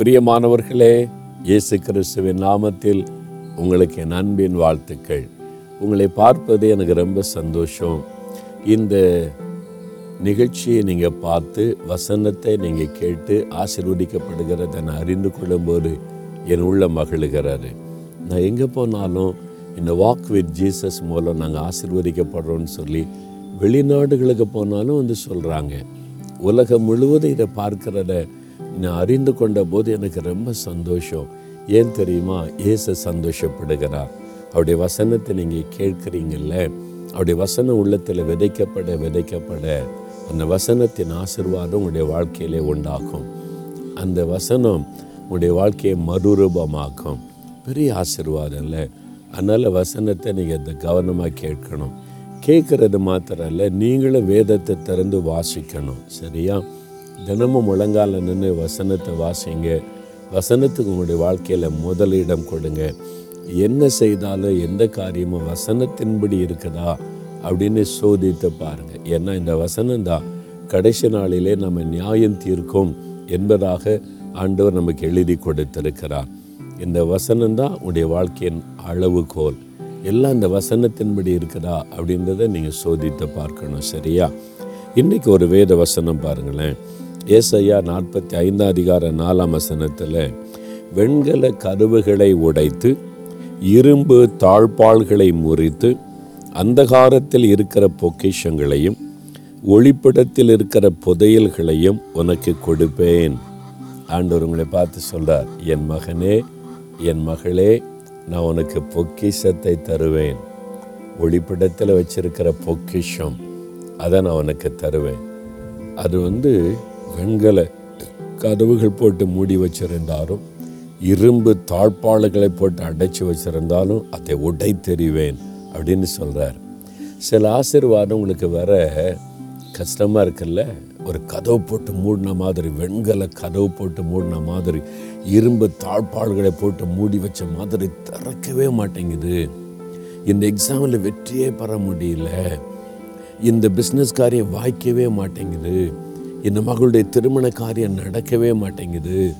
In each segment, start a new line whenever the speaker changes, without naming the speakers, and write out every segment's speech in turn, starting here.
பிரியமானவர்களே இயேசு கிறிஸ்துவின் நாமத்தில் உங்களுக்கு என் அன்பின் வாழ்த்துக்கள். உங்களை பார்ப்பது எனக்கு ரொம்ப சந்தோஷம். இந்த நிகழ்ச்சியை நீங்கள் பார்த்து வசனத்தை நீங்கள் கேட்டு ஆசிர்வதிக்கப்படுகிறத நான் அறிந்து கொள்ளும்போது என் உள்ள மகிழுகிறாரு நான் எங்கே போனாலும் இந்த வாக் வித் ஜீசஸ் மூலம் நாங்கள் ஆசிர்வதிக்கப்படுறோம்னு சொல்லி வெளிநாடுகளுக்கு போனாலும் வந்து சொல்கிறாங்க உலகம் முழுவதும் இதை பார்க்கிறத நான் அறிந்து கொண்ட போது எனக்கு ரொம்ப சந்தோஷம். ஏன் தெரியுமா? ஏச சந்தோஷப்படுகிறார். அவருடைய வசனத்தை நீங்கள் கேட்குறீங்கல்ல? அவருடைய வசனம் உள்ளத்தில் விதைக்கப்பட விதைக்கப்பட அந்த வசனத்தின் ஆசிர்வாதம் உங்களுடைய வாழ்க்கையிலே உண்டாகும். அந்த வசனம் உங்களுடைய வாழ்க்கையை மறுரூபமாக்கும். பெரிய ஆசிர்வாதம் இல்லை? அதனால் வசனத்தை நீங்கள் அதை கவனமாக கேட்கணும். கேட்குறது மாத்திரம் இல்லை நீங்களும் வேதத்தை திறந்து வாசிக்கணும். சரியா? தினமும் முழங்கால நின்று வசனத்தை வாசிங்க. வசனத்துக்கு உங்களுடைய வாழ்க்கையில் முதலிடம் கொடுங்க. என்ன செய்தாலும் எந்த காரியமும் வசனத்தின்படி இருக்குதா அப்படின்னு சோதித்து பாருங்கள் ஏன்னா இந்த வசனம் தான் கடைசி நாளிலே நம்ம நியாயம் தீர்க்கும் என்பதாக ஆண்டவர் நமக்கு எழுதி கொடுத்திருக்கிறார். இந்த வசனம் தான் உடைய வாழ்க்கையின் அளவுகோல். எல்லாம் இந்த வசனத்தின்படி இருக்குதா அப்படின்றத நீங்கள் சோதித்து பார்க்கணும் சரியா? இன்றைக்கி ஒரு வேத வசனம் பாருங்களேன். ஏசையா நாற்பத்தி ஐந்தாம் அதிகார நாலாம் வசனத்தில் வெண்கல கருவுகளை உடைத்து இரும்பு தாழ்பாள்களை முறித்து அந்தகாரத்தில் இருக்கிற பொக்கிஷங்களையும் ஒளிப்படத்தில் இருக்கிற புதையல்களையும் உனக்கு கொடுப்பேன். ஆண்டவர் உங்களை பார்த்து சொல்கிறார் என் மகனே என் மகளே நான் உனக்கு பொக்கிஷத்தை தருவேன். ஒளிப்படத்தில் வச்சிருக்கிற பொக்கிஷம் அதை நான் உனக்கு தருவேன். அது வந்து வெண்கல கதவுகள் போட்டு மூடி வச்சிருந்தாலும் இரும்பு தாழ்பாளர்களை போட்டு அடைச்சி வச்சிருந்தாலும் அதை உடை தெரிவேன் அப்படின்னு சொல்கிறார் சில ஆசீர்வாதம் உங்களுக்கு வர கஷ்டமாக இருக்குல்ல? ஒரு கதவு போட்டு மூடின மாதிரி வெண்கல கதவு போட்டு மூடின மாதிரி இரும்பு தாழ்பாள்களை போட்டு மூடி வச்ச மாதிரி திறக்கவே மாட்டேங்குது. இந்த எக்ஸாமில் வெற்றியே பெற முடியல. இந்த பிஸ்னஸ் காரியம் வாய்க்கவே மாட்டேங்குது. இந்த மகளுடைய திருமண காரியம் நடக்கவே மாட்டேங்குது.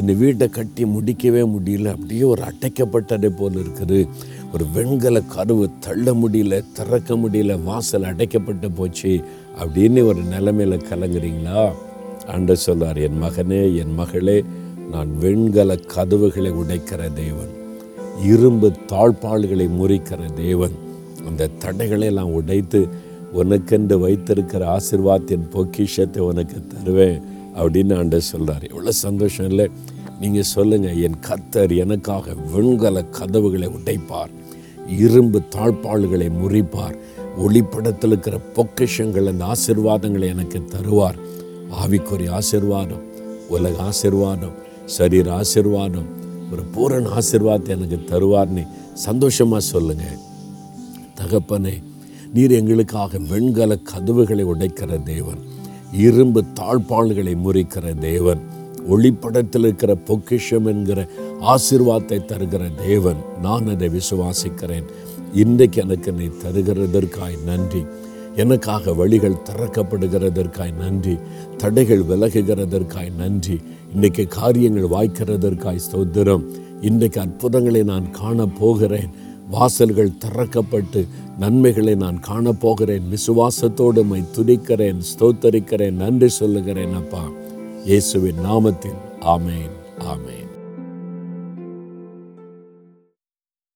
இந்த வீட்டை கட்டி முடிக்கவே முடியல. அப்படியே ஒரு அடைக்கப்பட்டதை போல் இருக்குது. ஒரு வெண்கல கருவு தள்ள முடியல திறக்க முடியல வாசல் அடைக்கப்பட்டு போச்சு. அப்படின்னு ஒரு நிலைமையில் கலங்குறீங்களா? ஆண்டு சொல்வார் என் மகனே என் மகளே நான் வெண்கல கதவுகளை உடைக்கிற தேவன். இரும்பு தாழ்பாள்களை முறிக்கிற தேவன். அந்த தடைகளை எல்லாம் உடைத்து உனக்கென்று வைத்திருக்கிற ஆசிர்வாதத்தின் பொக்கிஷத்தை உனக்கு தருவேன் அப்படின்னு ஆண்டு சொல்கிறார் எவ்வளோ சந்தோஷம் இல்லை. நீங்கள் சொல்லுங்கள் என் கத்தர் எனக்காக வெண்கல கதவுகளை உடைப்பார் இரும்பு தாழ்பாள்களை முறிப்பார் ஒளிப்படத்தில் இருக்கிற பொக்கிஷங்கள் அந்த ஆசிர்வாதங்களை எனக்கு தருவார். ஆவிக்குரிய ஆசிர்வாதம் உலக ஆசிர்வாதம் சரீர ஆசிர்வாதம் ஒரு பூரண ஆசிர்வாதத்தை எனக்கு தருவார்னு சந்தோஷமாக சொல்லுங்கள் தகப்பனே நீர் எங்களுக்காக வெண்கல கதவுகளை உடைக்கிற தேவன் இரும்பு தாழ்பாள்களை முறிக்கிற தேவன் ஒளிப்படத்தில் இருக்கிற பொக்கிஷம் என்கிற ஆசிர்வாதத்தை தருகிற தேவன் நான் அதை விசுவாசிக்கிறேன். இன்றைக்கு எனக்கு நீ தருகிறதற்காய் நன்றி. எனக்காக வழிகள் திறக்கப்படுகிறதற்காய் நன்றி. தடைகள் விலகுகிறதற்காய் நன்றி. இன்றைக்கு காரியங்கள் வாய்க்கிறதற்காய் ஸ்தோத்திரம். இன்றைக்கு அற்புதங்களை நான் காண போகிறேன் வாசல்கள் திறக்கப்பட்டு நன்மைகளை நான் காணப்போகிறேன். விசுவாசத்தோடு மை துதிக்கிறேன் ஸ்தோத்தரிக்கிறேன் நன்றி சொல்லுகிறேன் அப்பா. இயேசுவின் நாமத்தில். ஆமேன் ஆமேன்.